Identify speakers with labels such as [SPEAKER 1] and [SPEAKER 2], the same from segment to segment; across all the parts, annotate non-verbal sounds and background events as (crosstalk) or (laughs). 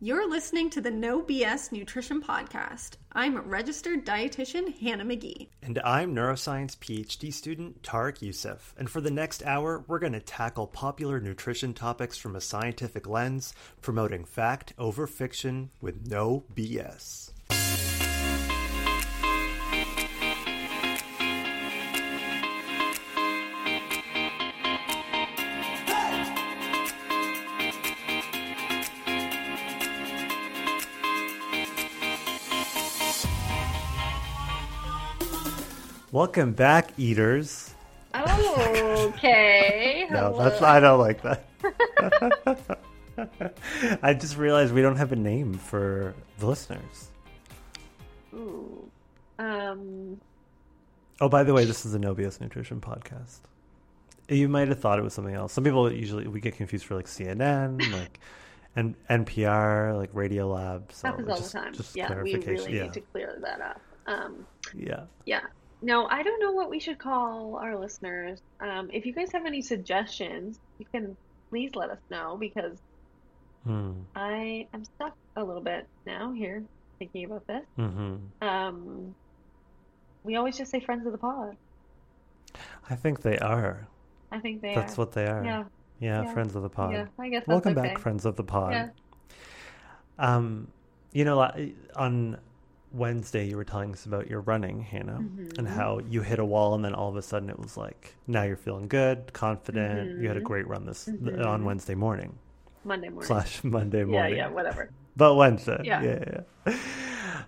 [SPEAKER 1] You're listening to the No BS Nutrition Podcast. I'm registered dietitian Hannah McGee.
[SPEAKER 2] And I'm neuroscience PhD student Tarek Youssef. And for the next hour, we're going to tackle popular nutrition topics from a scientific lens, promoting fact over fiction with no BS. Welcome back, eaters.
[SPEAKER 1] Oh, okay. (laughs)
[SPEAKER 2] no, that's I don't like that. (laughs) I just realized we don't have a name for the listeners.
[SPEAKER 1] Ooh. Um.
[SPEAKER 2] Oh, by the way, this is the No BS Nutrition podcast. You might have thought it was something else. Some people usually we get confused for like CNN, (laughs) like and NPR, like Radiolab.
[SPEAKER 1] So happens all just, the time. yeah, we really yeah. need to clear that up. Um,
[SPEAKER 2] yeah.
[SPEAKER 1] Yeah. No, I don't know what we should call our listeners. Um, if you guys have any suggestions, you can please let us know because hmm. I am stuck a little bit now here thinking about this. Mm-hmm. Um, we always just say friends of the pod.
[SPEAKER 2] I think they are.
[SPEAKER 1] I think they
[SPEAKER 2] that's
[SPEAKER 1] are.
[SPEAKER 2] what they are.
[SPEAKER 1] Yeah.
[SPEAKER 2] yeah. Yeah, friends of the pod.
[SPEAKER 1] Yeah, I guess.
[SPEAKER 2] Welcome
[SPEAKER 1] okay.
[SPEAKER 2] back, friends of the pod.
[SPEAKER 1] Yeah.
[SPEAKER 2] Um, you know, on Wednesday you were telling us about your running, Hannah, mm-hmm. and how you hit a wall and then all of a sudden it was like now you're feeling good, confident. Mm-hmm. You had a mm-hmm. great run this mm-hmm. on Wednesday morning.
[SPEAKER 1] Monday morning.
[SPEAKER 2] Slash Monday morning.
[SPEAKER 1] Yeah, yeah, whatever.
[SPEAKER 2] But Wednesday.
[SPEAKER 1] Yeah.
[SPEAKER 2] yeah, yeah.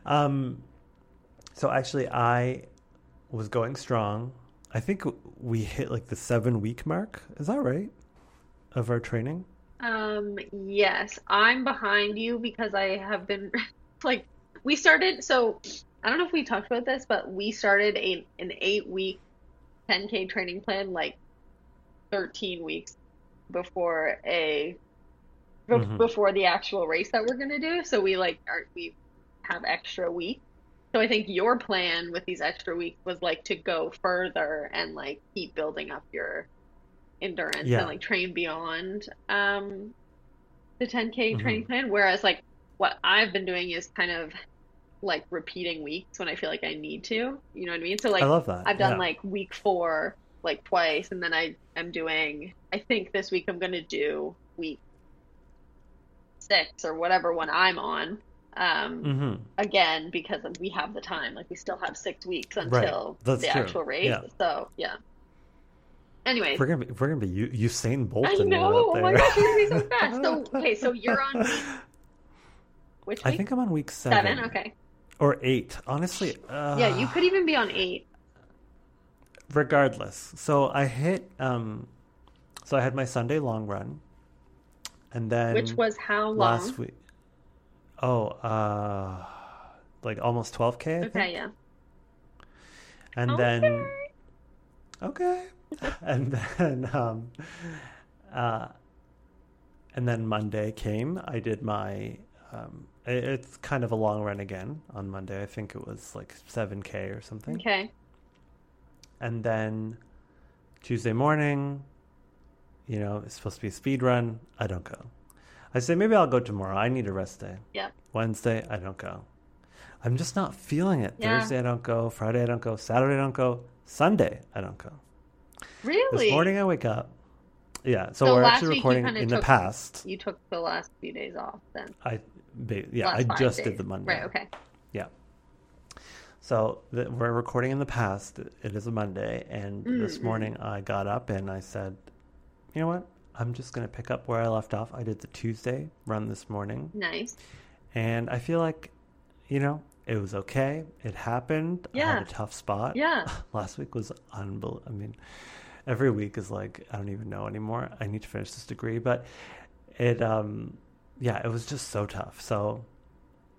[SPEAKER 2] Um so actually I was going strong. I think we hit like the 7 week mark. Is that right? Of our training?
[SPEAKER 1] Um yes, I'm behind you because I have been (laughs) like we started so I don't know if we talked about this, but we started a an eight week 10k training plan like 13 weeks before a mm-hmm. before the actual race that we're gonna do. So we like are we have extra weeks. So I think your plan with these extra weeks was like to go further and like keep building up your endurance yeah. and like train beyond um the 10k mm-hmm. training plan. Whereas like what I've been doing is kind of like repeating weeks when I feel like I need to. You know what I mean? So like
[SPEAKER 2] I love that.
[SPEAKER 1] I've done yeah. like week four like twice and then I am doing I think this week I'm gonna do week six or whatever one I'm on. Um mm-hmm. again because we have the time. Like we still have six weeks until right. the true. actual race. Yeah. So yeah. Anyway,
[SPEAKER 2] we're gonna be we're gonna be Usain Bolt.
[SPEAKER 1] I know. Oh my gosh, you're gonna be so fast. So (laughs) okay, so you're on week. (laughs) Which week?
[SPEAKER 2] I think I'm on week seven.
[SPEAKER 1] Seven. Okay
[SPEAKER 2] or eight. Honestly,
[SPEAKER 1] uh, yeah, you could even be on eight.
[SPEAKER 2] Regardless, so I hit. Um, so I had my Sunday long run, and then
[SPEAKER 1] which was how long?
[SPEAKER 2] Last week. Oh, uh, like almost twelve k.
[SPEAKER 1] Okay, yeah.
[SPEAKER 2] And
[SPEAKER 1] okay.
[SPEAKER 2] then, okay, (laughs) and then, um, uh, and then Monday came. I did my um, it's kind of a long run again on Monday. I think it was like 7K or something.
[SPEAKER 1] Okay.
[SPEAKER 2] And then Tuesday morning, you know, it's supposed to be a speed run. I don't go. I say maybe I'll go tomorrow. I need a rest day.
[SPEAKER 1] Yeah.
[SPEAKER 2] Wednesday, I don't go. I'm just not feeling it.
[SPEAKER 1] Yeah.
[SPEAKER 2] Thursday, I don't go. Friday, I don't go. Saturday, I don't go. Sunday, I don't go.
[SPEAKER 1] Really?
[SPEAKER 2] This morning, I wake up. Yeah, so, so we're actually recording in took, the past.
[SPEAKER 1] You took the last few days off then.
[SPEAKER 2] I yeah, I just days. did the Monday.
[SPEAKER 1] Right. Okay.
[SPEAKER 2] Yeah. So the, we're recording in the past. It is a Monday, and mm-hmm. this morning I got up and I said, "You know what? I'm just going to pick up where I left off. I did the Tuesday run this morning.
[SPEAKER 1] Nice.
[SPEAKER 2] And I feel like, you know, it was okay. It happened.
[SPEAKER 1] Yeah.
[SPEAKER 2] I had a tough spot.
[SPEAKER 1] Yeah. (laughs)
[SPEAKER 2] Last week was unbelievable. I mean, every week is like I don't even know anymore. I need to finish this degree, but it um yeah, it was just so tough. So,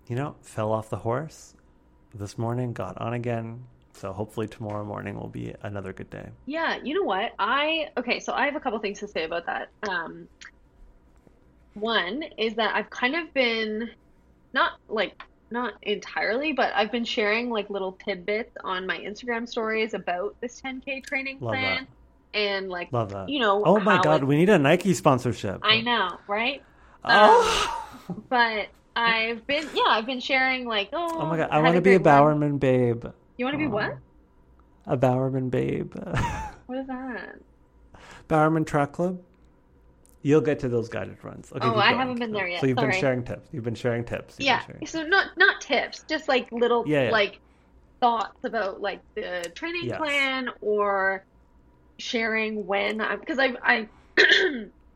[SPEAKER 2] you know, fell off the horse this morning, got on again. So hopefully tomorrow morning will be another good day.
[SPEAKER 1] Yeah, you know what? I okay, so I have a couple things to say about that. Um one is that I've kind of been not like not entirely, but I've been sharing like little tidbits on my Instagram stories about this 10K training
[SPEAKER 2] Love
[SPEAKER 1] plan.
[SPEAKER 2] That.
[SPEAKER 1] And like,
[SPEAKER 2] Love that.
[SPEAKER 1] you know,
[SPEAKER 2] oh my god, we need a Nike sponsorship.
[SPEAKER 1] I know, right?
[SPEAKER 2] Oh.
[SPEAKER 1] Um, but I've been yeah, I've been sharing like oh,
[SPEAKER 2] Oh my god, I want to be a
[SPEAKER 1] great one.
[SPEAKER 2] Bowerman babe.
[SPEAKER 1] You want to be what?
[SPEAKER 2] A Bowerman babe. (laughs)
[SPEAKER 1] What is that?
[SPEAKER 2] Bowerman Track Club. You'll get to those guided runs. Okay,
[SPEAKER 1] Oh, I haven't been there yet,
[SPEAKER 2] So you've been sharing tips. You've been sharing tips. You've
[SPEAKER 1] Yeah,
[SPEAKER 2] sharing-
[SPEAKER 1] so not not tips, just like little
[SPEAKER 2] Yeah, yeah.
[SPEAKER 1] like thoughts about like the training
[SPEAKER 2] Yes.
[SPEAKER 1] plan or sharing when I because I I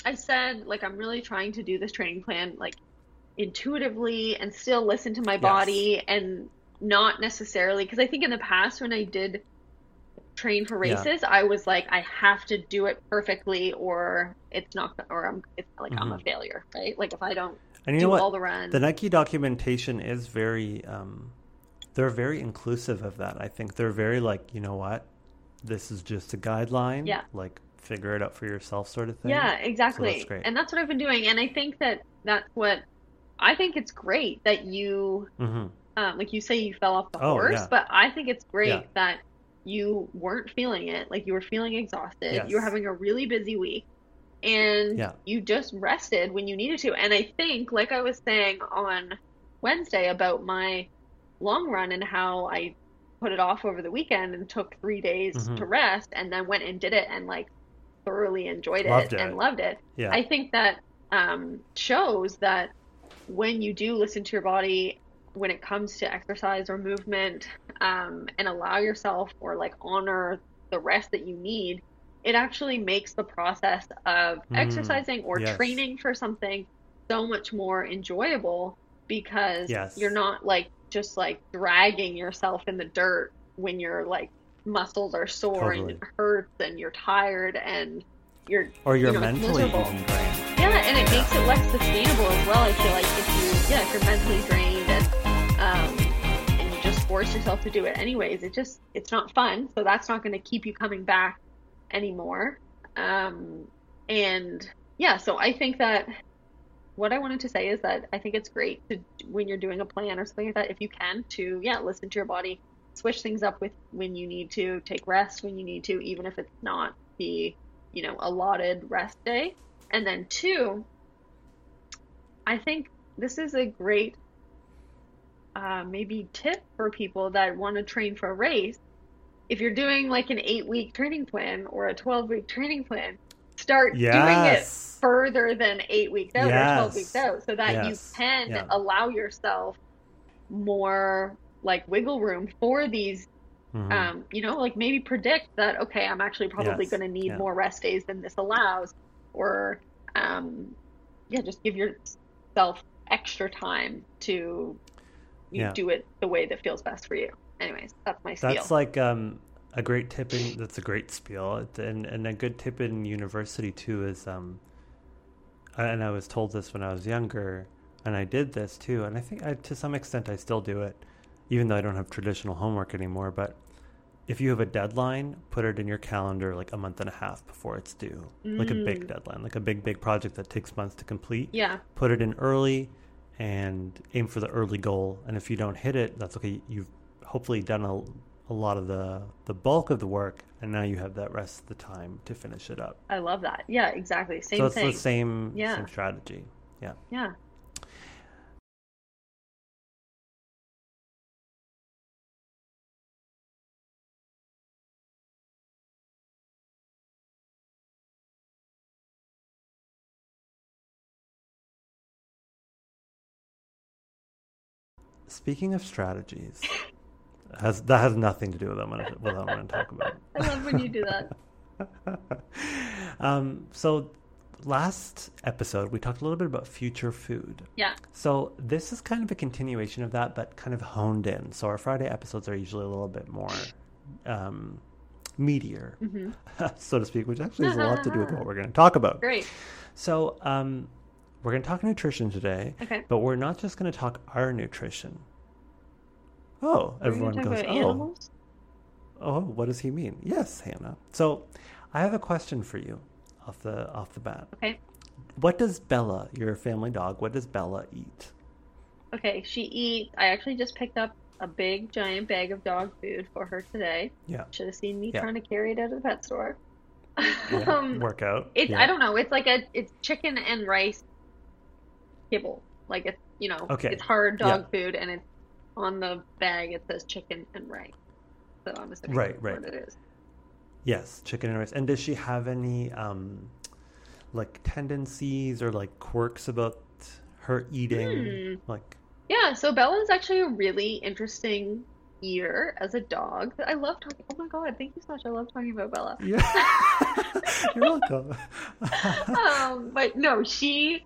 [SPEAKER 1] I said like I'm really trying to do this training plan like intuitively and still listen to my
[SPEAKER 2] Yes.
[SPEAKER 1] body and not necessarily because I think in the past when I did train for
[SPEAKER 2] Yeah.
[SPEAKER 1] races, I was like I have to do it perfectly or it's not or I'm it's like I'm a
[SPEAKER 2] Mhm.
[SPEAKER 1] failure, right? Like if I don't
[SPEAKER 2] And you
[SPEAKER 1] do
[SPEAKER 2] know what?
[SPEAKER 1] all the runs.
[SPEAKER 2] The Nike documentation is very, um, they're very inclusive of that. I think they're very like, you know what? This is just a guideline.
[SPEAKER 1] Yeah.
[SPEAKER 2] Like, figure it out for yourself, sort of thing.
[SPEAKER 1] Yeah, exactly.
[SPEAKER 2] That's great.
[SPEAKER 1] And that's what I've been doing. And I think that that's what I think it's great that you,
[SPEAKER 2] hmm
[SPEAKER 1] um, like you say, you fell off the
[SPEAKER 2] Oh,
[SPEAKER 1] horse,
[SPEAKER 2] yeah.
[SPEAKER 1] but I think it's great
[SPEAKER 2] Yeah.
[SPEAKER 1] that you weren't feeling it. Like you were feeling exhausted. You were having a really busy week. And
[SPEAKER 2] Yeah.
[SPEAKER 1] you just rested when you needed to. And I think, like I was saying on Wednesday about my long run and how I put it off over the weekend and took three days
[SPEAKER 2] Mhm.
[SPEAKER 1] to rest and then went and did it and like thoroughly enjoyed
[SPEAKER 2] Loved
[SPEAKER 1] it and loved it.
[SPEAKER 2] Yeah.
[SPEAKER 1] I think that um, shows that when you do listen to your body when it comes to exercise or movement um, and allow yourself or like honor the rest that you need, it actually makes the process of
[SPEAKER 2] Mm,
[SPEAKER 1] exercising or
[SPEAKER 2] yes.
[SPEAKER 1] training for something so much more enjoyable because
[SPEAKER 2] Yes.
[SPEAKER 1] you're not like just like dragging yourself in the dirt when you're like muscles are sore and it hurts and you're tired and you're
[SPEAKER 2] or you're
[SPEAKER 1] you know,
[SPEAKER 2] mentally drained.
[SPEAKER 1] yeah, and it makes it less sustainable as well. I feel like if you, yeah, if you're mentally drained and um, and you just force yourself to do it anyways, it just it's not fun. So that's not going to keep you coming back anymore. Um, and yeah, so I think that what I wanted to say is that I think it's great to when you're doing a plan or something like that, if you can, to yeah, listen to your body, switch things up with when you need to, take rest when you need to, even if it's not the you know allotted rest day. And then two, I think this is a great uh, maybe tip for people that want to train for a race. If you're doing like an eight week training plan or a 12 week training plan, start doing it further than eight weeks out or 12 weeks out so that
[SPEAKER 2] Yes.
[SPEAKER 1] you can
[SPEAKER 2] Yeah.
[SPEAKER 1] allow yourself more like wiggle room for these
[SPEAKER 2] Mhm.
[SPEAKER 1] um, you know, like maybe predict that, okay, I'm actually probably
[SPEAKER 2] Yes,
[SPEAKER 1] going to need
[SPEAKER 2] yeah.
[SPEAKER 1] more rest days than this allows, or, um, yeah, just give yourself extra time to you
[SPEAKER 2] Yeah.
[SPEAKER 1] do it the way that feels best for you. Anyways, that's my spiel.
[SPEAKER 2] That's like um, a great tip in that's a great spiel, and and a good tip in university too is um, and I was told this when I was younger, and I did this too, and I think I, to some extent I still do it, even though I don't have traditional homework anymore. But if you have a deadline, put it in your calendar like a month and a half before it's due, like a big
[SPEAKER 1] Mm.
[SPEAKER 2] deadline, like a big big project that takes months to complete
[SPEAKER 1] yeah,
[SPEAKER 2] put it in early and aim for the early goal and if you don't hit it that's okay you've hopefully done a, a lot of the the bulk of the work and now you have that rest of the time to finish it up
[SPEAKER 1] I love that. Yeah, exactly. Same thing.
[SPEAKER 2] so it's
[SPEAKER 1] thing.
[SPEAKER 2] the same
[SPEAKER 1] Yeah.
[SPEAKER 2] same strategy yeah
[SPEAKER 1] Yeah.
[SPEAKER 2] Speaking of strategies has that has nothing to do with what I'm gonna, what I'm going to talk about (laughs)
[SPEAKER 1] I love when you do that. (laughs)
[SPEAKER 2] um, so last episode we talked a little bit about future food
[SPEAKER 1] Yeah.
[SPEAKER 2] So this is kind of a continuation of that, but kind of honed in. So our Friday episodes are usually a little bit more um, meatier,
[SPEAKER 1] hmm (laughs)
[SPEAKER 2] so to speak, which actually has a lot to do with what we're going to talk about.
[SPEAKER 1] Great.
[SPEAKER 2] So um, we're going to talk nutrition today,
[SPEAKER 1] Okay.
[SPEAKER 2] but we're not just going to talk our nutrition. Oh,
[SPEAKER 1] Are
[SPEAKER 2] everyone goes, oh,
[SPEAKER 1] animals?
[SPEAKER 2] oh, what does he mean? Yes, Hannah. So I have a question for you off the off the bat.
[SPEAKER 1] Okay.
[SPEAKER 2] What does Bella, your family dog, what does Bella eat?
[SPEAKER 1] Okay, she eats. I actually just picked up a big giant bag of dog food for her today.
[SPEAKER 2] Yeah.
[SPEAKER 1] Should have seen me
[SPEAKER 2] Yeah.
[SPEAKER 1] trying to carry it out of the pet store.
[SPEAKER 2] Yeah, (laughs)
[SPEAKER 1] um,
[SPEAKER 2] workout.
[SPEAKER 1] it's
[SPEAKER 2] yeah.
[SPEAKER 1] I don't know. It's like a it's chicken and rice kibble. Like it's you know,
[SPEAKER 2] Okay.
[SPEAKER 1] it's hard dog food, and it's on the bag. It says chicken and rice. So I'm assuming
[SPEAKER 2] Right, right.
[SPEAKER 1] what it is.
[SPEAKER 2] Yes, chicken and rice. And does she have any um, like tendencies or like quirks about her eating?
[SPEAKER 1] Hmm.
[SPEAKER 2] Like,
[SPEAKER 1] Yeah, so Bella is actually a really interesting eater as a dog. I love talking. Oh my God, thank you so much. I love talking about Bella.
[SPEAKER 2] yeah, (laughs) you're welcome. (laughs)
[SPEAKER 1] Um, but no, she.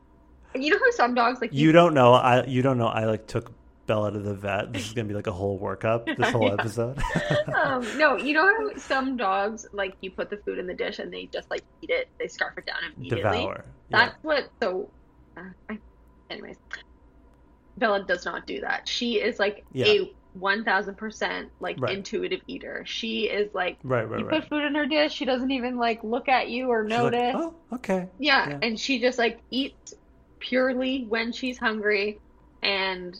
[SPEAKER 1] You know how some dogs like
[SPEAKER 2] you don't know. I you don't know. I like took Bella to the vet. This is gonna be like a whole workup. This whole (laughs)
[SPEAKER 1] Yeah.
[SPEAKER 2] episode. (laughs)
[SPEAKER 1] um, no, you know how some dogs like you put the food in the dish and they just like eat it, they scarf it down immediately.
[SPEAKER 2] Devour. Yeah.
[SPEAKER 1] That's what. So, uh, I, anyways, Bella does not do that. She is like
[SPEAKER 2] Yeah.
[SPEAKER 1] a one thousand percent like
[SPEAKER 2] Right.
[SPEAKER 1] intuitive eater. She is like
[SPEAKER 2] Right, right,
[SPEAKER 1] you
[SPEAKER 2] right.
[SPEAKER 1] put food in her dish, she doesn't even like look at you or
[SPEAKER 2] She's like,
[SPEAKER 1] notice.
[SPEAKER 2] oh, okay.
[SPEAKER 1] yeah,
[SPEAKER 2] yeah.
[SPEAKER 1] and she just like eats purely when she's hungry, and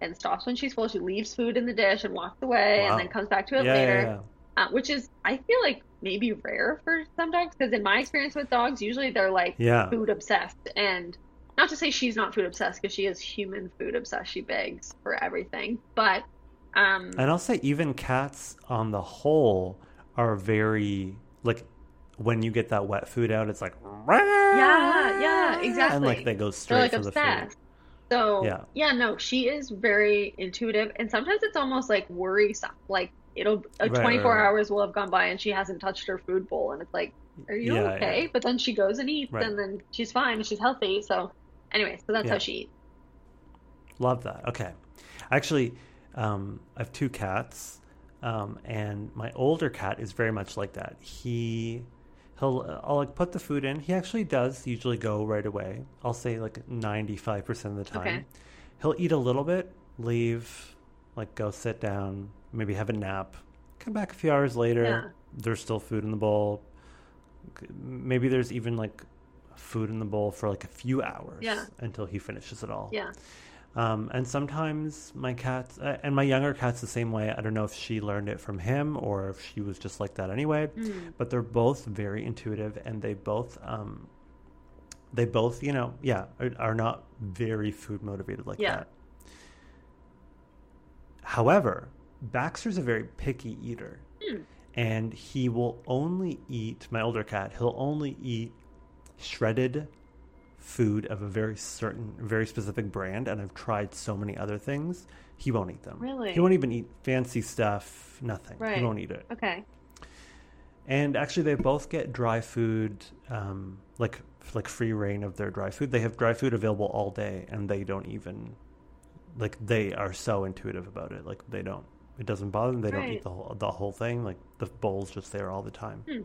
[SPEAKER 1] and stops when she's full. She leaves food in the dish and walks away,
[SPEAKER 2] Wow.
[SPEAKER 1] and then comes back to it
[SPEAKER 2] Yeah,
[SPEAKER 1] later
[SPEAKER 2] yeah, yeah.
[SPEAKER 1] uh, which is I feel like maybe rare for some dogs because in my experience with dogs, usually they're like food obsessed, and not to say she's not food obsessed because she is human food obsessed. She begs for everything, but um,
[SPEAKER 2] And I'll say even cats on the whole are very like when you get that wet food out, it's like
[SPEAKER 1] yeah, yeah, exactly.
[SPEAKER 2] and like they go straight
[SPEAKER 1] like
[SPEAKER 2] for the food.
[SPEAKER 1] So
[SPEAKER 2] Yeah.
[SPEAKER 1] yeah, no, she is very intuitive, and sometimes it's almost like worrisome. Like it'll uh,
[SPEAKER 2] Right, right,
[SPEAKER 1] 24
[SPEAKER 2] right.
[SPEAKER 1] hours will have gone by and she hasn't touched her food bowl, and it's like, are you
[SPEAKER 2] Yeah,
[SPEAKER 1] okay?
[SPEAKER 2] yeah.
[SPEAKER 1] But then she goes and eats,
[SPEAKER 2] Right.
[SPEAKER 1] and then she's fine, she's healthy. So anyway, so that's how she eats.
[SPEAKER 2] Love that. Okay. Actually, um, I have two cats, um, and my older cat is very much like that. He, he'll, uh, I'll like put the food in. He actually does usually go right away. I'll say like ninety five percent of the time.
[SPEAKER 1] Okay.
[SPEAKER 2] He'll eat a little bit, leave, like go sit down, maybe have a nap, come back a few hours later.
[SPEAKER 1] Yeah.
[SPEAKER 2] There's still food in the bowl. Maybe there's even like food in the bowl for like a few hours
[SPEAKER 1] Yeah.
[SPEAKER 2] until he finishes it all.
[SPEAKER 1] Yeah.
[SPEAKER 2] Um, and sometimes my cats, uh, and my younger cat's the same way. I don't know if she learned it from him or if she was just like that anyway.
[SPEAKER 1] Mm.
[SPEAKER 2] But they're both very intuitive, and they both, um, they both, you know, yeah, are, are not very food motivated like
[SPEAKER 1] Yeah.
[SPEAKER 2] that. However, Baxter's a very picky eater,
[SPEAKER 1] Hmm.
[SPEAKER 2] and he will only eat. My older cat, he'll only eat shredded food of a very certain, very specific brand, and I've tried so many other things. He won't eat them.
[SPEAKER 1] Really?
[SPEAKER 2] He won't even eat fancy stuff. Nothing.
[SPEAKER 1] Right.
[SPEAKER 2] He won't eat it.
[SPEAKER 1] Okay.
[SPEAKER 2] And actually, they both get dry food, um, like like free reign of their dry food. They have dry food available all day, and they don't even like they are so intuitive about it. Like they don't. It doesn't bother them. They don't eat the whole the whole thing. Like the bowl's just there all the time.
[SPEAKER 1] Hmm.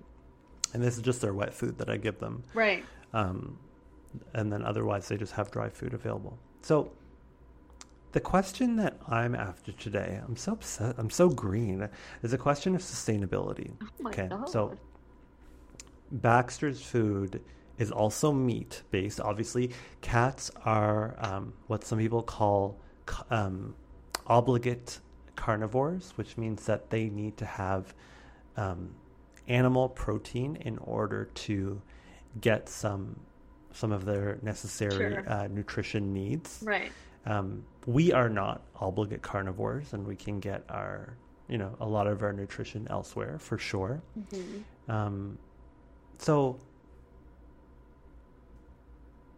[SPEAKER 2] And this is just their wet food that I give them.
[SPEAKER 1] Right.
[SPEAKER 2] Um, and then otherwise they just have dry food available. So the question that I'm after today, I'm so upset, I'm so green, is a question of sustainability.
[SPEAKER 1] Oh
[SPEAKER 2] okay,
[SPEAKER 1] God.
[SPEAKER 2] so Baxter's food is also meat based. Obviously, cats are um, what some people call um, obligate carnivores, which means that they need to have um, animal protein in order to get some some of their necessary
[SPEAKER 1] Sure.
[SPEAKER 2] uh, nutrition needs.
[SPEAKER 1] Right.
[SPEAKER 2] Um, we are not obligate carnivores, and we can get our you know a lot of our nutrition elsewhere for sure.
[SPEAKER 1] hmm
[SPEAKER 2] Um, so,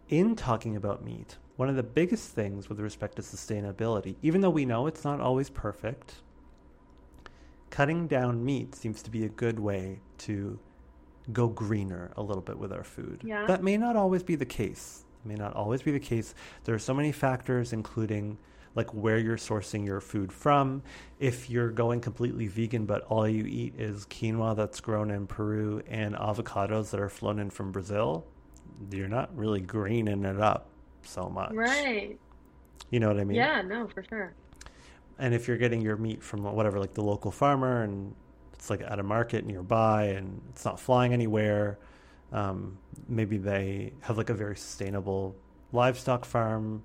[SPEAKER 2] in talking about meat, one of the biggest things with respect to sustainability, even though we know it's not always perfect, cutting down meat seems to be a good way to go greener a little bit with our food.
[SPEAKER 1] Yeah.
[SPEAKER 2] That may not always be the case. It may not always be the case. There are so many factors, including like where you're sourcing your food from. If you're going completely vegan, but all you eat is quinoa that's grown in Peru and avocados that are flown in from Brazil, you're not really greening it up so much.
[SPEAKER 1] Right.
[SPEAKER 2] You know what I mean?
[SPEAKER 1] Yeah. No, for sure.
[SPEAKER 2] And if you're getting your meat from whatever, like the local farmer, and it's like at a market nearby, and it's not flying anywhere, um, maybe they have like a very sustainable livestock farm,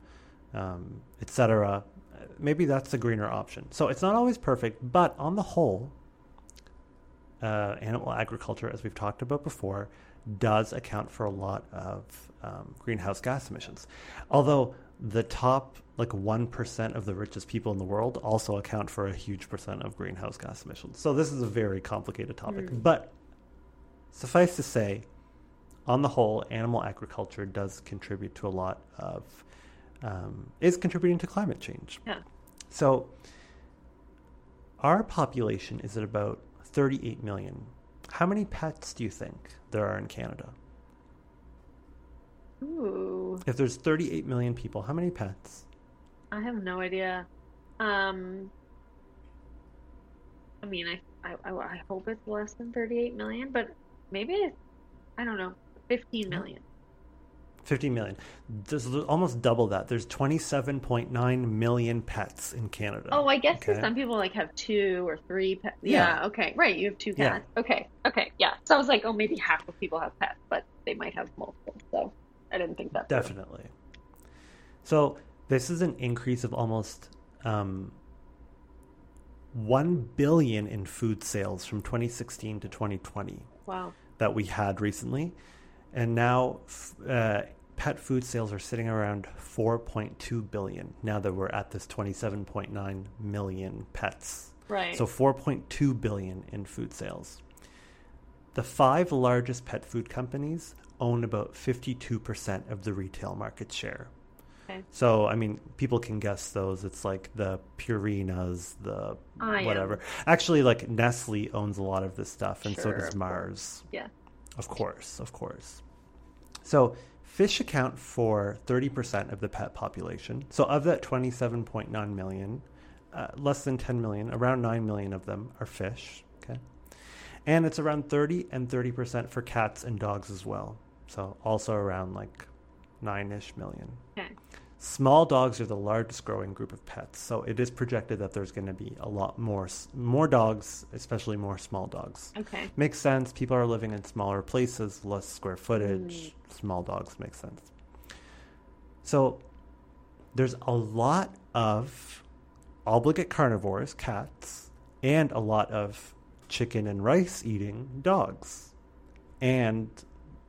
[SPEAKER 2] um, etc. Maybe that's the greener option. So it's not always perfect, but on the whole, uh, animal agriculture, as we've talked about before, does account for a lot of um, greenhouse gas emissions. Although the top like 1% of the richest people in the world also account for a huge percent of greenhouse gas emissions. So this is a very complicated topic.
[SPEAKER 1] Mm.
[SPEAKER 2] But suffice to say, on the whole, animal agriculture does contribute to a lot of, um, is contributing to climate change.
[SPEAKER 1] Yeah.
[SPEAKER 2] So our population is at about 38 million. How many pets do you think there are in Canada?
[SPEAKER 1] Ooh,
[SPEAKER 2] If there's 38 million people, how many pets?
[SPEAKER 1] I have no idea. Um, I mean, I, I, I hope it's less than 38 million, but maybe it's, I don't know, 15 million.
[SPEAKER 2] 50 million. There's almost double that. There's 27.9 million pets in Canada.
[SPEAKER 1] Oh, I guess
[SPEAKER 2] Okay.
[SPEAKER 1] some people like have two or three pets.
[SPEAKER 2] Yeah.
[SPEAKER 1] Yeah, okay, right. You have two
[SPEAKER 2] Yeah.
[SPEAKER 1] cats. Okay, okay, yeah. So I was like, oh, maybe half of people have pets, but they might have multiple. So I didn't think that. through.
[SPEAKER 2] Definitely. So this is an increase of almost um, 1 billion in food sales from 2016 to 2020
[SPEAKER 1] Wow.
[SPEAKER 2] that we had recently. And now uh, pet food sales are sitting around 4.2 billion now that we're at this 27.9 million pets.
[SPEAKER 1] Right.
[SPEAKER 2] So 4.2 billion in food sales. The five largest pet food companies own about 52% of the retail market share.
[SPEAKER 1] Okay.
[SPEAKER 2] So, I mean, people can guess those. It's like the Purinas, the
[SPEAKER 1] I am.
[SPEAKER 2] whatever. Actually, like Nestle owns a lot of this stuff, and so
[SPEAKER 1] Sure,
[SPEAKER 2] does. Mars.
[SPEAKER 1] Yeah.
[SPEAKER 2] Of course, of course. So fish account for 30% of the pet population. So of that 27.9 million, uh, less than 10 million, around 9 million of them are fish. Okay. And it's around 30 and 30% for cats and dogs as well. So also around like 9 ish million.
[SPEAKER 1] Okay.
[SPEAKER 2] Small dogs are the largest growing group of pets, so it is projected that there's going to be a lot more more dogs, especially more small dogs.
[SPEAKER 1] Okay.
[SPEAKER 2] Makes sense. People are living in smaller places, less square footage.
[SPEAKER 1] Mm.
[SPEAKER 2] Small dogs make sense. So there's a lot of obligate carnivores, cats, and a lot of chicken and rice eating dogs. And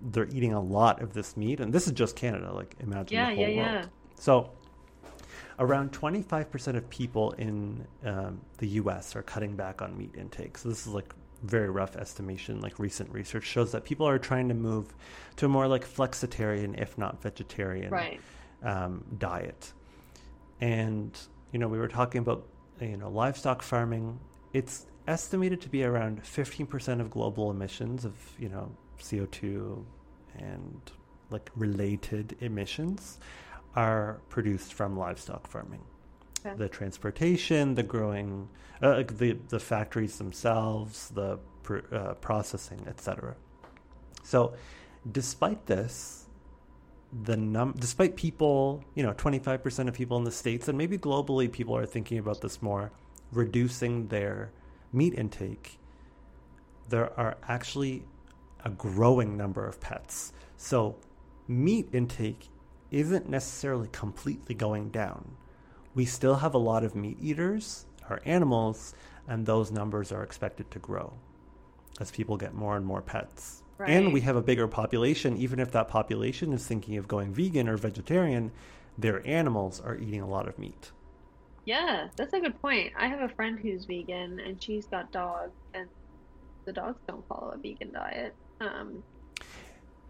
[SPEAKER 2] they're eating a lot of this meat. And this is just Canada. Like, imagine
[SPEAKER 1] Yeah,
[SPEAKER 2] the whole
[SPEAKER 1] yeah,
[SPEAKER 2] world.
[SPEAKER 1] yeah.
[SPEAKER 2] So, around 25% of people in um, the US are cutting back on meat intake. So, this is like very rough estimation. Like, recent research shows that people are trying to move to a more like flexitarian, if not vegetarian,
[SPEAKER 1] Right.
[SPEAKER 2] um, diet. And, you know, we were talking about, you know, livestock farming. It's estimated to be around 15% of global emissions of, you know, CO2 and like related emissions are produced from livestock farming.
[SPEAKER 1] Okay.
[SPEAKER 2] The transportation, the growing, uh, the the factories themselves, the pr- uh, processing, etc. So, despite this, the num despite people, you know, 25% of people in the states and maybe globally people are thinking about this more, reducing their meat intake, there are actually a growing number of pets. So, meat intake isn't necessarily completely going down. We still have a lot of meat eaters, our animals, and those numbers are expected to grow as people get more and more pets. And we have a bigger population, even if that population is thinking of going vegan or vegetarian, their animals are eating a lot of meat.
[SPEAKER 1] Yeah, that's a good point. I have a friend who's vegan and she's got dogs and the dogs don't follow a vegan diet. Um,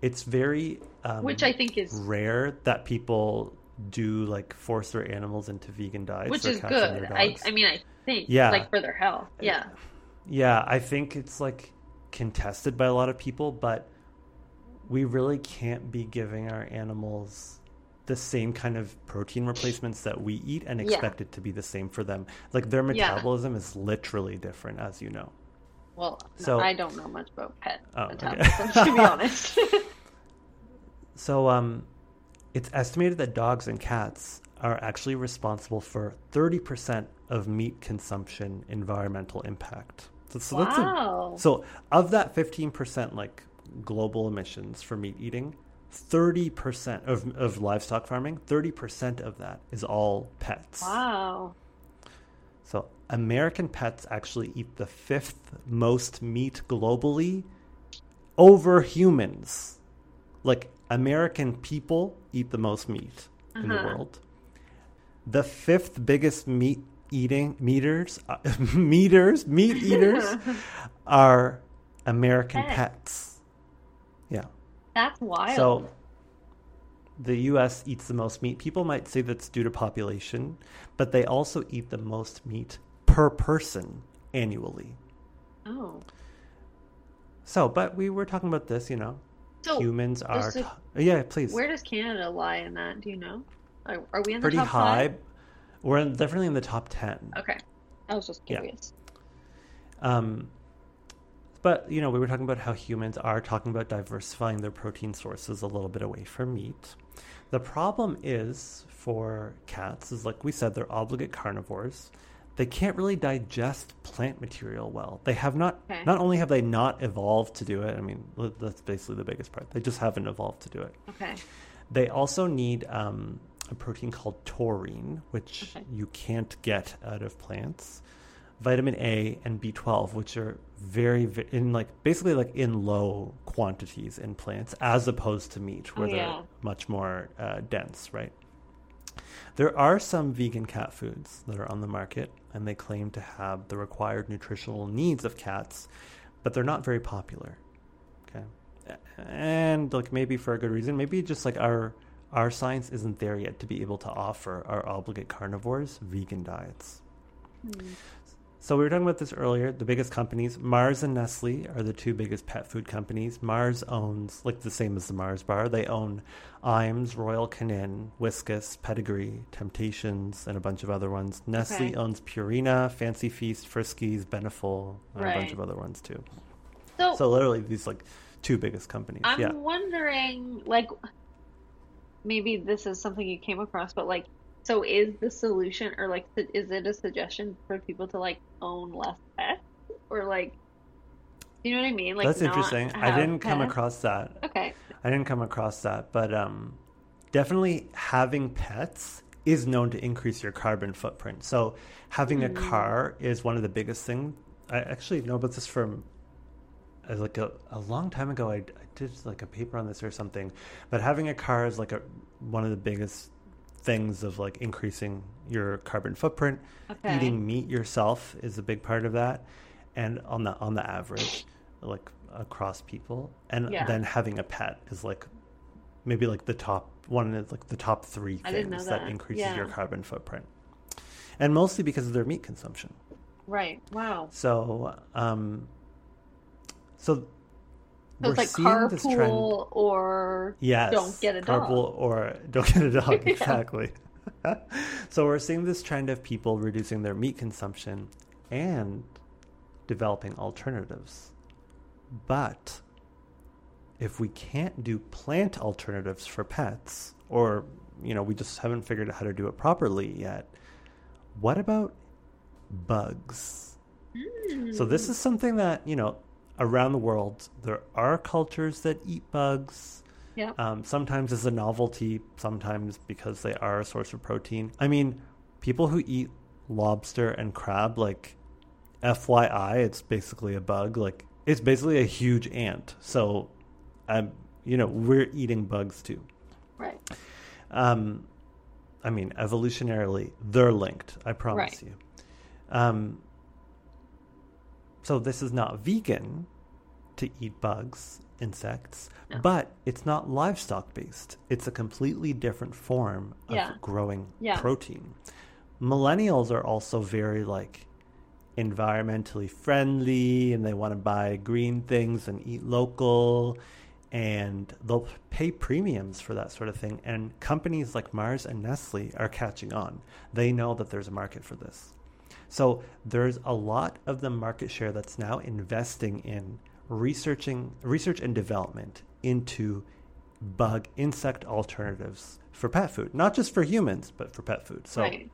[SPEAKER 2] It's very um,
[SPEAKER 1] which I think is
[SPEAKER 2] rare that people do like force their animals into vegan diets.
[SPEAKER 1] which is good. I. I mean I think
[SPEAKER 2] Yeah.
[SPEAKER 1] like for their health. Yeah.
[SPEAKER 2] Yeah, I think it's like contested by a lot of people, but we really can't be giving our animals the same kind of protein replacements that we eat and
[SPEAKER 1] Yeah.
[SPEAKER 2] expect it to be the same for them. Like their
[SPEAKER 1] Yeah.
[SPEAKER 2] metabolism is literally different, as you know.
[SPEAKER 1] Well,
[SPEAKER 2] So-
[SPEAKER 1] I don't know much about pet
[SPEAKER 2] Oh, okay. (laughs)
[SPEAKER 1] to be honest. (laughs)
[SPEAKER 2] So, um, it's estimated that dogs and cats are actually responsible for 30% of meat consumption environmental impact. So, so that's a
[SPEAKER 1] wow.
[SPEAKER 2] So, of that 15% like global emissions for meat eating, 30% of, of livestock farming, 30% of that is all pets.
[SPEAKER 1] Wow.
[SPEAKER 2] So, American pets actually eat the fifth most meat globally over humans. Like, American people eat the most meat in the
[SPEAKER 1] Uh-huh.
[SPEAKER 2] world. the fifth biggest meat eating meters uh, (laughs) meters meat eaters (laughs) are American
[SPEAKER 1] Pets.
[SPEAKER 2] pets. Yeah.
[SPEAKER 1] That's wild.
[SPEAKER 2] So the US eats the most meat. People might say that's due to population, but they also eat the most meat per person annually.
[SPEAKER 1] oh.
[SPEAKER 2] So, but we were talking about this, you know.
[SPEAKER 1] So
[SPEAKER 2] humans are t- yeah, please.
[SPEAKER 1] where does Canada lie in that? Do you know? Are, are we in the
[SPEAKER 2] Pretty
[SPEAKER 1] top
[SPEAKER 2] high.
[SPEAKER 1] five?
[SPEAKER 2] We're in, definitely in the top 10.
[SPEAKER 1] Okay. I was just
[SPEAKER 2] Yeah.
[SPEAKER 1] curious.
[SPEAKER 2] Um, but you know, we were talking about how humans are talking about diversifying their protein sources a little bit away from meat. The problem is for cats is like we said, they're obligate carnivores. They can't really digest plant material well. They have not.
[SPEAKER 1] Okay.
[SPEAKER 2] Not only have they not evolved to do it. I mean, that's basically the biggest part. They just haven't evolved to do it.
[SPEAKER 1] Okay.
[SPEAKER 2] They also need um, a protein called taurine, which
[SPEAKER 1] Okay.
[SPEAKER 2] you can't get out of plants. Vitamin A and B12, which are very, ve- in like basically like in low quantities in plants, as opposed to meat, where
[SPEAKER 1] Oh,
[SPEAKER 2] they're much more uh, dense, right? There are some vegan cat foods that are on the market, and they claim to have the required nutritional needs of cats, but they're not very popular. Okay, and like maybe for a good reason. Maybe just like our our science isn't there yet to be able to offer our obligate carnivores vegan diets.
[SPEAKER 1] Hmm.
[SPEAKER 2] So we were talking about this earlier. The biggest companies, Mars and Nestle, are the two biggest pet food companies. Mars owns, like the same as the Mars bar, they own Iams, Royal Canin, Whiskas, Pedigree, Temptations, and a bunch of other ones. Nestle
[SPEAKER 1] Okay.
[SPEAKER 2] owns Purina, Fancy Feast, Friskies, Beneful, and a bunch of other ones too.
[SPEAKER 1] So,
[SPEAKER 2] So literally these like two biggest companies.
[SPEAKER 1] I'm
[SPEAKER 2] yeah.
[SPEAKER 1] wondering, like, maybe this is something you came across, but like, so is the solution, or like, is it a suggestion for people to like own less pets, or like, you know what I mean? Like,
[SPEAKER 2] That's interesting. I didn't come
[SPEAKER 1] pets?
[SPEAKER 2] across that.
[SPEAKER 1] Okay.
[SPEAKER 2] I didn't come across that, but um, definitely having pets is known to increase your carbon footprint. So having a
[SPEAKER 1] Hmm.
[SPEAKER 2] car is one of the biggest things. I actually know about this from uh, like a, a long time ago. I, I did like a paper on this or something, but having a car is like a one of the biggest things of like increasing your carbon footprint.
[SPEAKER 1] Okay.
[SPEAKER 2] Eating meat yourself is a big part of that, and on the on the average, like across people, and
[SPEAKER 1] Yeah.
[SPEAKER 2] then having a pet is like maybe like the top one is like the top three
[SPEAKER 1] I didn't know
[SPEAKER 2] things that.
[SPEAKER 1] that.
[SPEAKER 2] increases your carbon footprint, and mostly because of their meat consumption.
[SPEAKER 1] Right. Wow.
[SPEAKER 2] So, um, so
[SPEAKER 1] So
[SPEAKER 2] we're
[SPEAKER 1] it's like
[SPEAKER 2] seeing this trend.
[SPEAKER 1] carpool or
[SPEAKER 2] Yes.
[SPEAKER 1] don't get a dog.
[SPEAKER 2] carpool or (laughs) don't get a dog. (laughs)
[SPEAKER 1] Yeah.
[SPEAKER 2] Exactly. (laughs) so we're seeing this trend of people reducing their meat consumption and developing alternatives. But if we can't do plant alternatives for pets, or you know, we just haven't figured out how to do it properly yet, what about bugs? So
[SPEAKER 1] Hmm.
[SPEAKER 2] this is something that you know around the world there are cultures that eat bugs.
[SPEAKER 1] Yeah.
[SPEAKER 2] Um, sometimes as a novelty, sometimes because they are a source of protein. I mean, people who eat lobster and crab, like FYI, it's basically a bug. Like it's basically a huge ant. So, um, you know, we're eating bugs too.
[SPEAKER 1] Right.
[SPEAKER 2] Um, I mean, evolutionarily, they're linked. I promise
[SPEAKER 1] Right.
[SPEAKER 2] you. Um, so this is not vegan to eat bugs, insects,
[SPEAKER 1] No.
[SPEAKER 2] but it's not livestock based. It's a completely different form of
[SPEAKER 1] Yeah.
[SPEAKER 2] growing
[SPEAKER 1] Yeah.
[SPEAKER 2] protein. Millennials are also very like environmentally friendly and they want to buy green things and eat local and they'll pay premiums for that sort of thing and companies like Mars and Nestle are catching on. They know that there's a market for this. So there's a lot of the market share that's now investing in researching research and development into bug insect alternatives for pet food, not just for humans, but for pet food. So
[SPEAKER 1] right.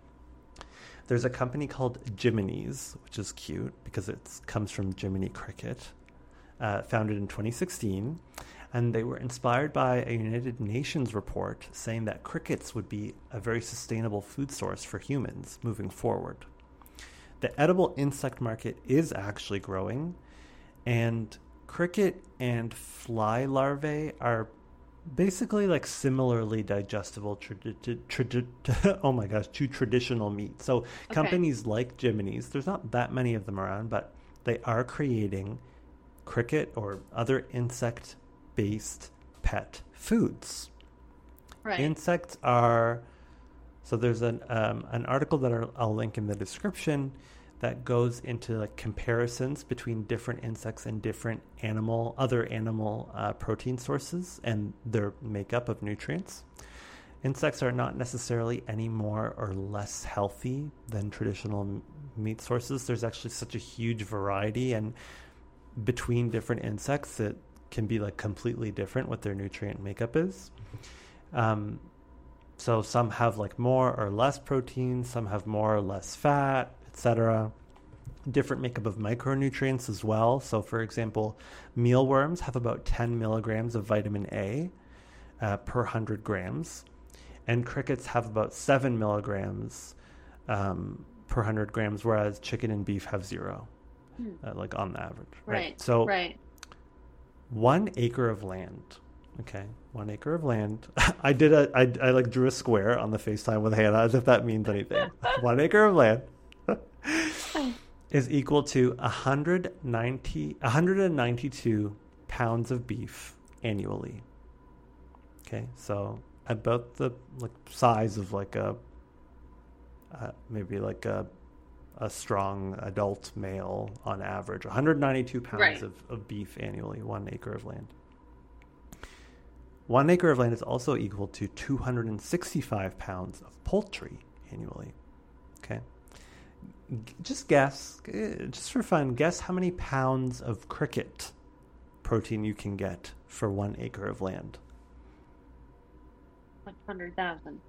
[SPEAKER 2] there's a company called Jiminy's, which is cute because it comes from Jiminy Cricket, uh, founded in 2016. And they were inspired by a United Nations report saying that crickets would be a very sustainable food source for humans moving forward. The edible insect market is actually growing, and cricket and fly larvae are basically like similarly digestible tradi- tradi- (laughs) oh my gosh to traditional meat so
[SPEAKER 1] Okay.
[SPEAKER 2] companies like jiminy's there's not that many of them around but they are creating cricket or other insect based pet foods
[SPEAKER 1] Right.
[SPEAKER 2] insects are so there's an um, an article that I'll, link in the description that goes into like comparisons between different insects and different animal other animal uh, protein sources and their makeup of nutrients. Insects are not necessarily any more or less healthy than traditional meat sources. There's actually such a huge variety and between different insects that can be like completely different what their nutrient makeup is. Um, so some have like more or less protein, some have more or less fat, etc. Different makeup of micronutrients as well. So, for example, mealworms have about 10 milligrams of vitamin A uh, per 100 grams, and crickets have about 7 milligrams um, per 100 grams, whereas chicken and beef have zero,
[SPEAKER 1] Hmm.
[SPEAKER 2] uh, like on the average.
[SPEAKER 1] right.
[SPEAKER 2] So,
[SPEAKER 1] right.
[SPEAKER 2] one acre of land. Okay, one acre of land. (laughs) I did a, I, I like drew a square on the FaceTime with Hannah as if that means anything. (laughs) one acre of land (laughs) is equal to 190, 192 pounds of beef annually. Okay, so about the like size of like a, uh, maybe like a, a strong adult male on average. 192 pounds
[SPEAKER 1] Right.
[SPEAKER 2] of, of beef annually, one acre of land. One acre of land is also equal to 265 pounds of poultry annually. Okay. Just guess, just for fun, guess how many pounds of cricket protein you can get for one acre of land.
[SPEAKER 1] Hundred thousand.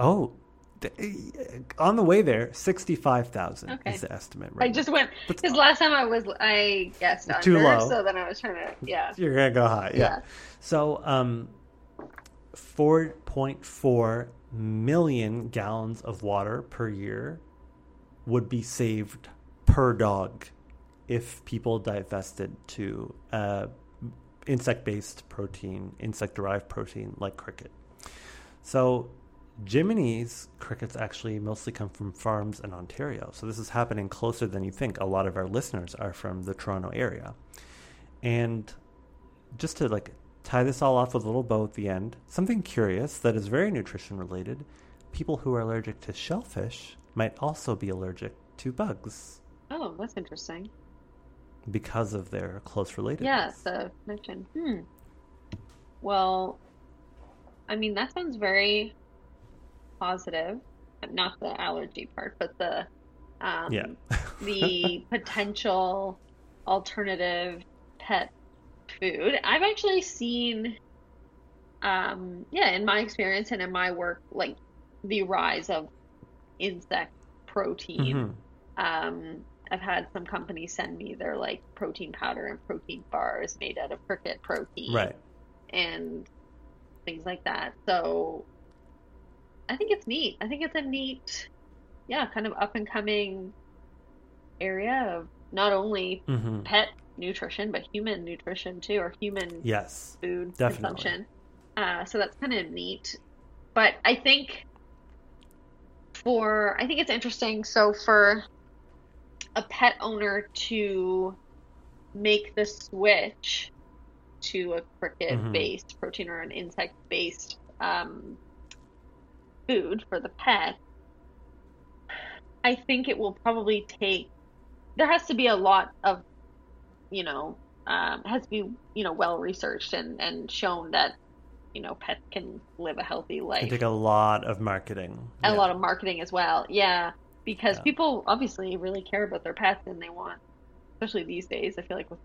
[SPEAKER 2] Oh, th- on the way there, 65,000
[SPEAKER 1] Okay.
[SPEAKER 2] is the estimate right
[SPEAKER 1] I just went because last time I was I guessed under,
[SPEAKER 2] Too low.
[SPEAKER 1] so then I was trying to yeah.
[SPEAKER 2] You're gonna go high, yeah.
[SPEAKER 1] Yeah.
[SPEAKER 2] So, um, four point four million gallons of water per year would be saved per dog if people divested to uh, insect-based protein, insect-derived protein like cricket. So, Jiminy's crickets actually mostly come from farms in Ontario. So this is happening closer than you think. A lot of our listeners are from the Toronto area. And just to like tie this all off with a little bow at the end, something curious that is very nutrition related. People who are allergic to shellfish might also be allergic to bugs
[SPEAKER 1] Oh, that's interesting.
[SPEAKER 2] because of their close relatedness.
[SPEAKER 1] Yeah, the connection. Hmm. Well, I mean that sounds very positive. Not the allergy part, but the um,
[SPEAKER 2] Yeah. (laughs)
[SPEAKER 1] the potential alternative pet food. I've actually seen, um, yeah, in my experience and in my work, like the rise of insect protein.
[SPEAKER 2] Mhm.
[SPEAKER 1] Um, I've had some companies send me their like protein powder and protein bars made out of cricket protein
[SPEAKER 2] Right.
[SPEAKER 1] and things like that. So think it's neat. I think it's a neat, yeah, kind of up and coming area of not only
[SPEAKER 2] hmm
[SPEAKER 1] pet nutrition but human nutrition too, or human
[SPEAKER 2] Yes.
[SPEAKER 1] food
[SPEAKER 2] Definitely.
[SPEAKER 1] consumption. Uh, so that's kind of neat. But I think for I think it's interesting. So for a pet owner to make the switch to a cricket-based protein or an insect-based um, food for the pet, I think it will probably take. There has to be a lot of, you know, um, has to be you know well researched and and shown that you know pets can live a healthy
[SPEAKER 2] It
[SPEAKER 1] life.
[SPEAKER 2] take a lot of marketing.
[SPEAKER 1] and
[SPEAKER 2] Yeah.
[SPEAKER 1] a lot of marketing as well. Yeah, because
[SPEAKER 2] Yeah.
[SPEAKER 1] people obviously really care about their pets and they want, especially these days. I feel like with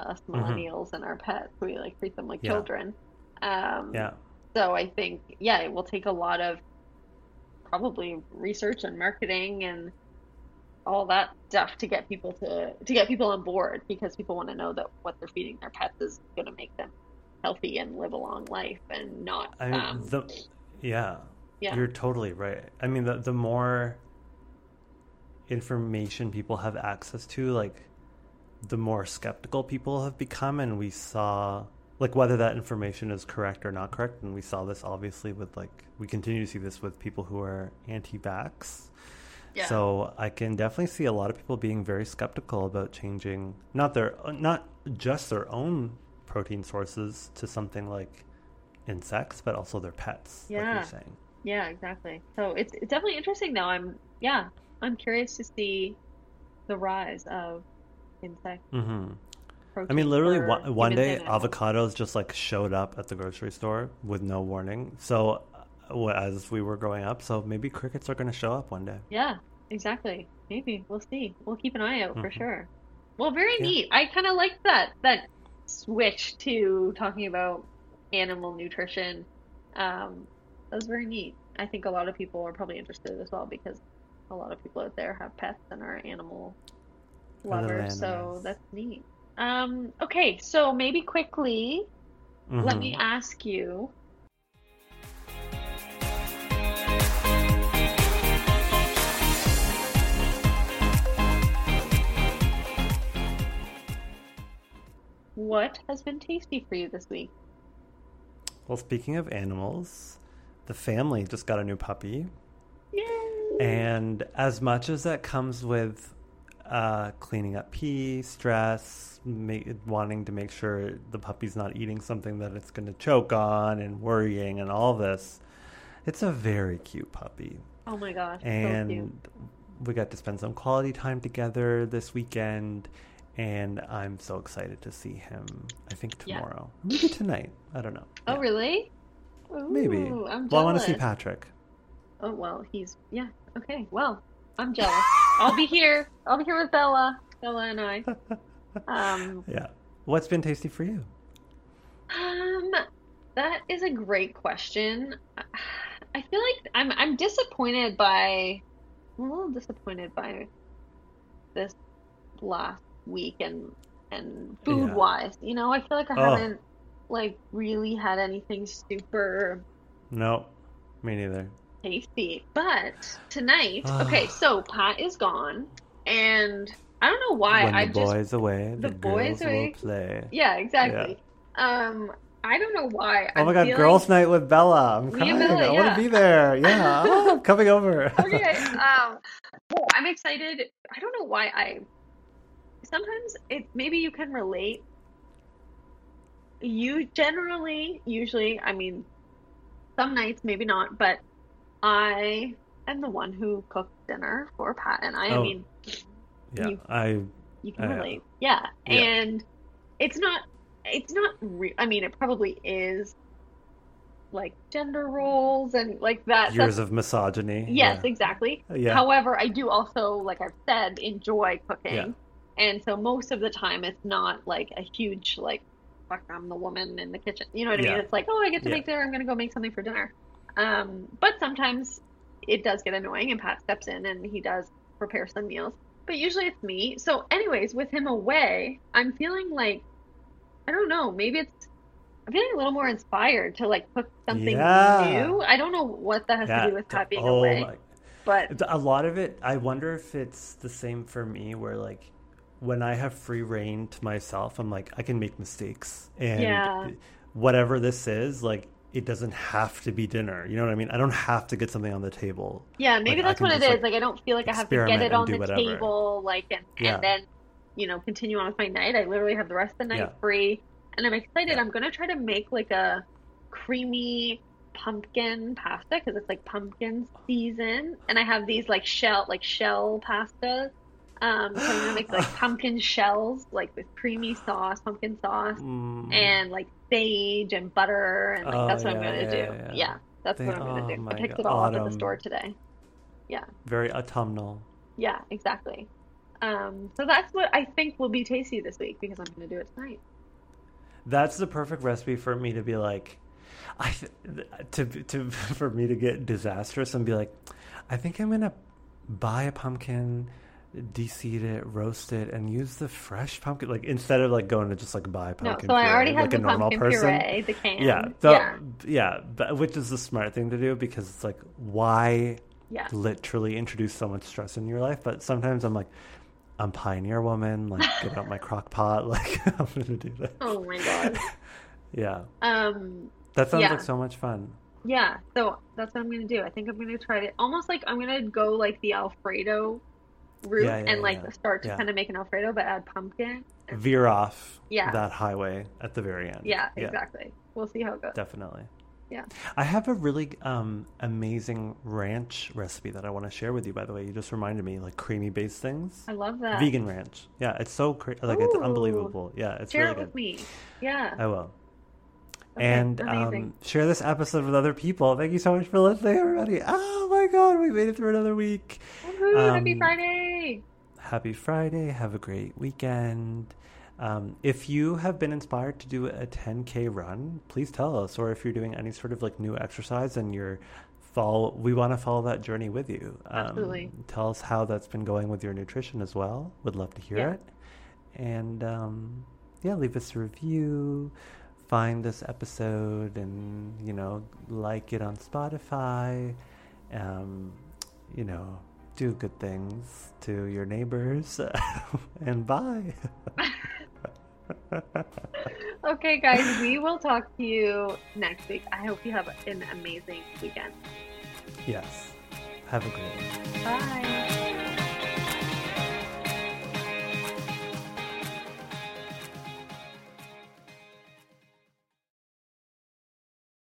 [SPEAKER 1] us millennials and our pets, we like treat them like
[SPEAKER 2] Mm-hmm. Yeah.
[SPEAKER 1] children. Um,
[SPEAKER 2] Yeah.
[SPEAKER 1] So I think yeah, it will take a lot of probably research and marketing and all that stuff to get people to to get people on board because people want to know that what they're feeding their pets is going to make them healthy and live a long life and not
[SPEAKER 2] I mean,
[SPEAKER 1] um,
[SPEAKER 2] the yeah,
[SPEAKER 1] yeah
[SPEAKER 2] you're totally right. I mean, the the more information people have access to, like the more skeptical people have become, and we saw like whether that information is correct or not correct. And we saw this obviously with like we continue to see this with people who are anti-vax.
[SPEAKER 1] Yeah.
[SPEAKER 2] So I can definitely see a lot of people being very skeptical about changing not their not just their own protein sources to something like insects, but also their pets. Like
[SPEAKER 1] Yeah.
[SPEAKER 2] you're saying.
[SPEAKER 1] Yeah, exactly. So it's it's definitely interesting though. I'm yeah, I'm curious to see the rise of insect
[SPEAKER 2] hmm
[SPEAKER 1] protein.
[SPEAKER 2] I mean, literally, one, one day
[SPEAKER 1] animals.
[SPEAKER 2] avocados just like showed up at the grocery store with no warning. So, uh, as we were growing up, so maybe crickets are going to show up one day.
[SPEAKER 1] Yeah, exactly. Maybe we'll see. We'll keep an eye out for
[SPEAKER 2] Mhm.
[SPEAKER 1] sure. Well, very
[SPEAKER 2] Yeah.
[SPEAKER 1] neat. I kind of like that that switch to talking about animal nutrition. Um, that was very neat. I think a lot of people are probably interested as well because a lot of people out there have pets and are animal lovers. So that's neat. Um, okay, so maybe quickly, let
[SPEAKER 2] Mhm.
[SPEAKER 1] me ask you. What has been tasty for you this week?
[SPEAKER 2] Well, speaking of animals, the family just got a new puppy.
[SPEAKER 1] Yay!
[SPEAKER 2] And as much as that comes with uh, cleaning up pee, stress, wanting to make sure the puppy's not eating something that it's going to choke on, and worrying, and all this, it's a very cute puppy.
[SPEAKER 1] Oh my gosh, so
[SPEAKER 2] and
[SPEAKER 1] cute.
[SPEAKER 2] we got to spend some quality time together this weekend. And I'm so excited to see him. I think
[SPEAKER 1] Yeah.
[SPEAKER 2] tomorrow, maybe tonight. I don't know.
[SPEAKER 1] Oh,
[SPEAKER 2] Yeah.
[SPEAKER 1] really?
[SPEAKER 2] Maybe.
[SPEAKER 1] Ooh, I'm
[SPEAKER 2] Well, I want to see. Patrick.
[SPEAKER 1] Oh well, he's yeah. Okay, well, I'm jealous. (laughs) I'll be here. I'll be here with Bella, Bella and I. Um, (laughs)
[SPEAKER 2] Yeah. What's been tasty for you?
[SPEAKER 1] um, that is a great question. I feel like I'm I'm disappointed by I'm a little disappointed by this last week and and food
[SPEAKER 2] Yeah.
[SPEAKER 1] wise. You know, I feel like I
[SPEAKER 2] Oh.
[SPEAKER 1] haven't like really had anything super
[SPEAKER 2] No, me neither.
[SPEAKER 1] Tasty. But tonight, okay, so Pat is gone, and I don't know why.
[SPEAKER 2] when the
[SPEAKER 1] I just The
[SPEAKER 2] boys away,
[SPEAKER 1] the
[SPEAKER 2] the,
[SPEAKER 1] boys
[SPEAKER 2] girls
[SPEAKER 1] away.
[SPEAKER 2] will play.
[SPEAKER 1] yeah, exactly. Um, I don't know why.
[SPEAKER 2] Oh
[SPEAKER 1] I'm
[SPEAKER 2] my god,
[SPEAKER 1] feeling-
[SPEAKER 2] girls' night with Bella. I'm coming.
[SPEAKER 1] Bella,
[SPEAKER 2] I want to be there. (laughs) Yeah, oh, I'm coming over.
[SPEAKER 1] okay. Um, well, (laughs) I'm excited. I don't know why I. Sometimes it maybe you can relate. You generally, usually, I mean, some nights maybe not, but I am the one who cooks dinner for Pat and I. I
[SPEAKER 2] Oh.
[SPEAKER 1] mean,
[SPEAKER 2] yeah,
[SPEAKER 1] You-
[SPEAKER 2] I.
[SPEAKER 1] you can
[SPEAKER 2] Uh,
[SPEAKER 1] relate. Yeah.
[SPEAKER 2] yeah.
[SPEAKER 1] And it's not it's not re- I mean it probably is like gender roles and like that.
[SPEAKER 2] Years of misogyny.
[SPEAKER 1] yes,
[SPEAKER 2] Yeah.
[SPEAKER 1] exactly.
[SPEAKER 2] Yeah.
[SPEAKER 1] However, I do also like I've said enjoy cooking.
[SPEAKER 2] Yeah.
[SPEAKER 1] And so most of the time it's not like a huge like fuck I'm the woman in the kitchen. You know what I mean? It's like, "Oh, I get to make dinner. I'm going to go make something for dinner." Um, but sometimes it does get annoying and Pat steps in and he does prepare some meals. But usually it's me. So anyways, with him away, I'm feeling like I don't know, maybe it's I'm feeling a little more inspired to like cook something
[SPEAKER 2] Yeah.
[SPEAKER 1] new. I don't know what that has
[SPEAKER 2] Yeah,
[SPEAKER 1] to do with Pat being
[SPEAKER 2] oh
[SPEAKER 1] away,
[SPEAKER 2] my-
[SPEAKER 1] but
[SPEAKER 2] A lot of it, I wonder if it's the same for me, where like when I have free reign to myself, I'm like I can make mistakes, and
[SPEAKER 1] Yeah.
[SPEAKER 2] whatever this is, like it doesn't have to be dinner. You know what I mean? I don't have to get something on the table.
[SPEAKER 1] Yeah, maybe
[SPEAKER 2] Like,
[SPEAKER 1] that's what it is.
[SPEAKER 2] like,
[SPEAKER 1] Like, I don't feel like I have to get it on the
[SPEAKER 2] whatever.
[SPEAKER 1] table, like, and,
[SPEAKER 2] Yeah.
[SPEAKER 1] and then, you know, continue on with my night. I literally have the rest of the night
[SPEAKER 2] Yeah.
[SPEAKER 1] free, and I'm excited.
[SPEAKER 2] Yeah.
[SPEAKER 1] I'm gonna try to make like a creamy pumpkin pasta because it's like pumpkin season, and I have these like shell, like shell pastas. Um, so I'm gonna make like (sighs) pumpkin shells, like with creamy sauce, pumpkin sauce,
[SPEAKER 2] Mm.
[SPEAKER 1] and like sage and butter, and like
[SPEAKER 2] Oh,
[SPEAKER 1] that's what I'm gonna
[SPEAKER 2] yeah,
[SPEAKER 1] do.
[SPEAKER 2] yeah, yeah.
[SPEAKER 1] that's
[SPEAKER 2] They-
[SPEAKER 1] what I'm gonna
[SPEAKER 2] oh
[SPEAKER 1] do. I picked it all up at the store today. Yeah.
[SPEAKER 2] Very autumnal.
[SPEAKER 1] Yeah, exactly. Um, so that's what I think will be tasty this week because I'm going to do it tonight.
[SPEAKER 2] That's the perfect recipe for me to be like, I th- to to (laughs) for me to get disastrous and be like, I think I'm gonna buy a pumpkin, deseed it, roast it, and use the fresh pumpkin. Like instead of like going to just like buy
[SPEAKER 1] No,
[SPEAKER 2] pumpkin
[SPEAKER 1] so I
[SPEAKER 2] puree,
[SPEAKER 1] already have
[SPEAKER 2] like
[SPEAKER 1] the
[SPEAKER 2] a normal
[SPEAKER 1] pumpkin
[SPEAKER 2] person.
[SPEAKER 1] puree, the can.
[SPEAKER 2] Yeah, so,
[SPEAKER 1] yeah,
[SPEAKER 2] yeah, but, which is the smart thing to do because it's like why
[SPEAKER 1] yeah.
[SPEAKER 2] literally introduce so much stress in your life. But sometimes I'm like, I'm pioneer woman. Like get out my crock pot. (laughs) Like (laughs) I'm gonna do that.
[SPEAKER 1] Oh my god. (laughs)
[SPEAKER 2] Yeah.
[SPEAKER 1] Um,
[SPEAKER 2] That sounds
[SPEAKER 1] Yeah.
[SPEAKER 2] like so much fun.
[SPEAKER 1] yeah, so that's what I'm gonna do. I think I'm gonna try to almost like I'm gonna go like the Alfredo route
[SPEAKER 2] Yeah, yeah,
[SPEAKER 1] and like
[SPEAKER 2] yeah.
[SPEAKER 1] start to kind of make an Alfredo but add pumpkin.
[SPEAKER 2] Veer off
[SPEAKER 1] Yeah.
[SPEAKER 2] that highway at the very end.
[SPEAKER 1] Yeah, exactly. We'll see how it goes.
[SPEAKER 2] Definitely.
[SPEAKER 1] Yeah.
[SPEAKER 2] I have a really um, amazing ranch recipe that I want to share with you. By the way, you just reminded me, like creamy based things.
[SPEAKER 1] I love that.
[SPEAKER 2] Vegan ranch. Yeah, it's so cra- like it's unbelievable. Yeah, it's
[SPEAKER 1] Share
[SPEAKER 2] really
[SPEAKER 1] it
[SPEAKER 2] good.
[SPEAKER 1] with me. Yeah.
[SPEAKER 2] I will.
[SPEAKER 1] Okay,
[SPEAKER 2] and um, share this episode with other people. Thank you so much for listening, everybody. Oh my god, we made it through another week.
[SPEAKER 1] Woohoo, happy
[SPEAKER 2] um,
[SPEAKER 1] Friday.
[SPEAKER 2] Happy Friday. Have a great weekend. Um, if you have been inspired to do a 10K run, please tell us. Or if you're doing any sort of like new exercise and you're follow, we want to follow that journey with you. Um,
[SPEAKER 1] Absolutely.
[SPEAKER 2] Tell us how that's been going with your nutrition as well. Would love to hear
[SPEAKER 1] Yeah.
[SPEAKER 2] it. And um, yeah, leave us a review. Find this episode and, you know, like it on Spotify. Um, you know, do good things to your neighbors. (laughs) and bye. (laughs)
[SPEAKER 1] Okay, guys, we will talk to you next week. I hope you have an amazing weekend.
[SPEAKER 2] yes. Have a great one.
[SPEAKER 1] Bye.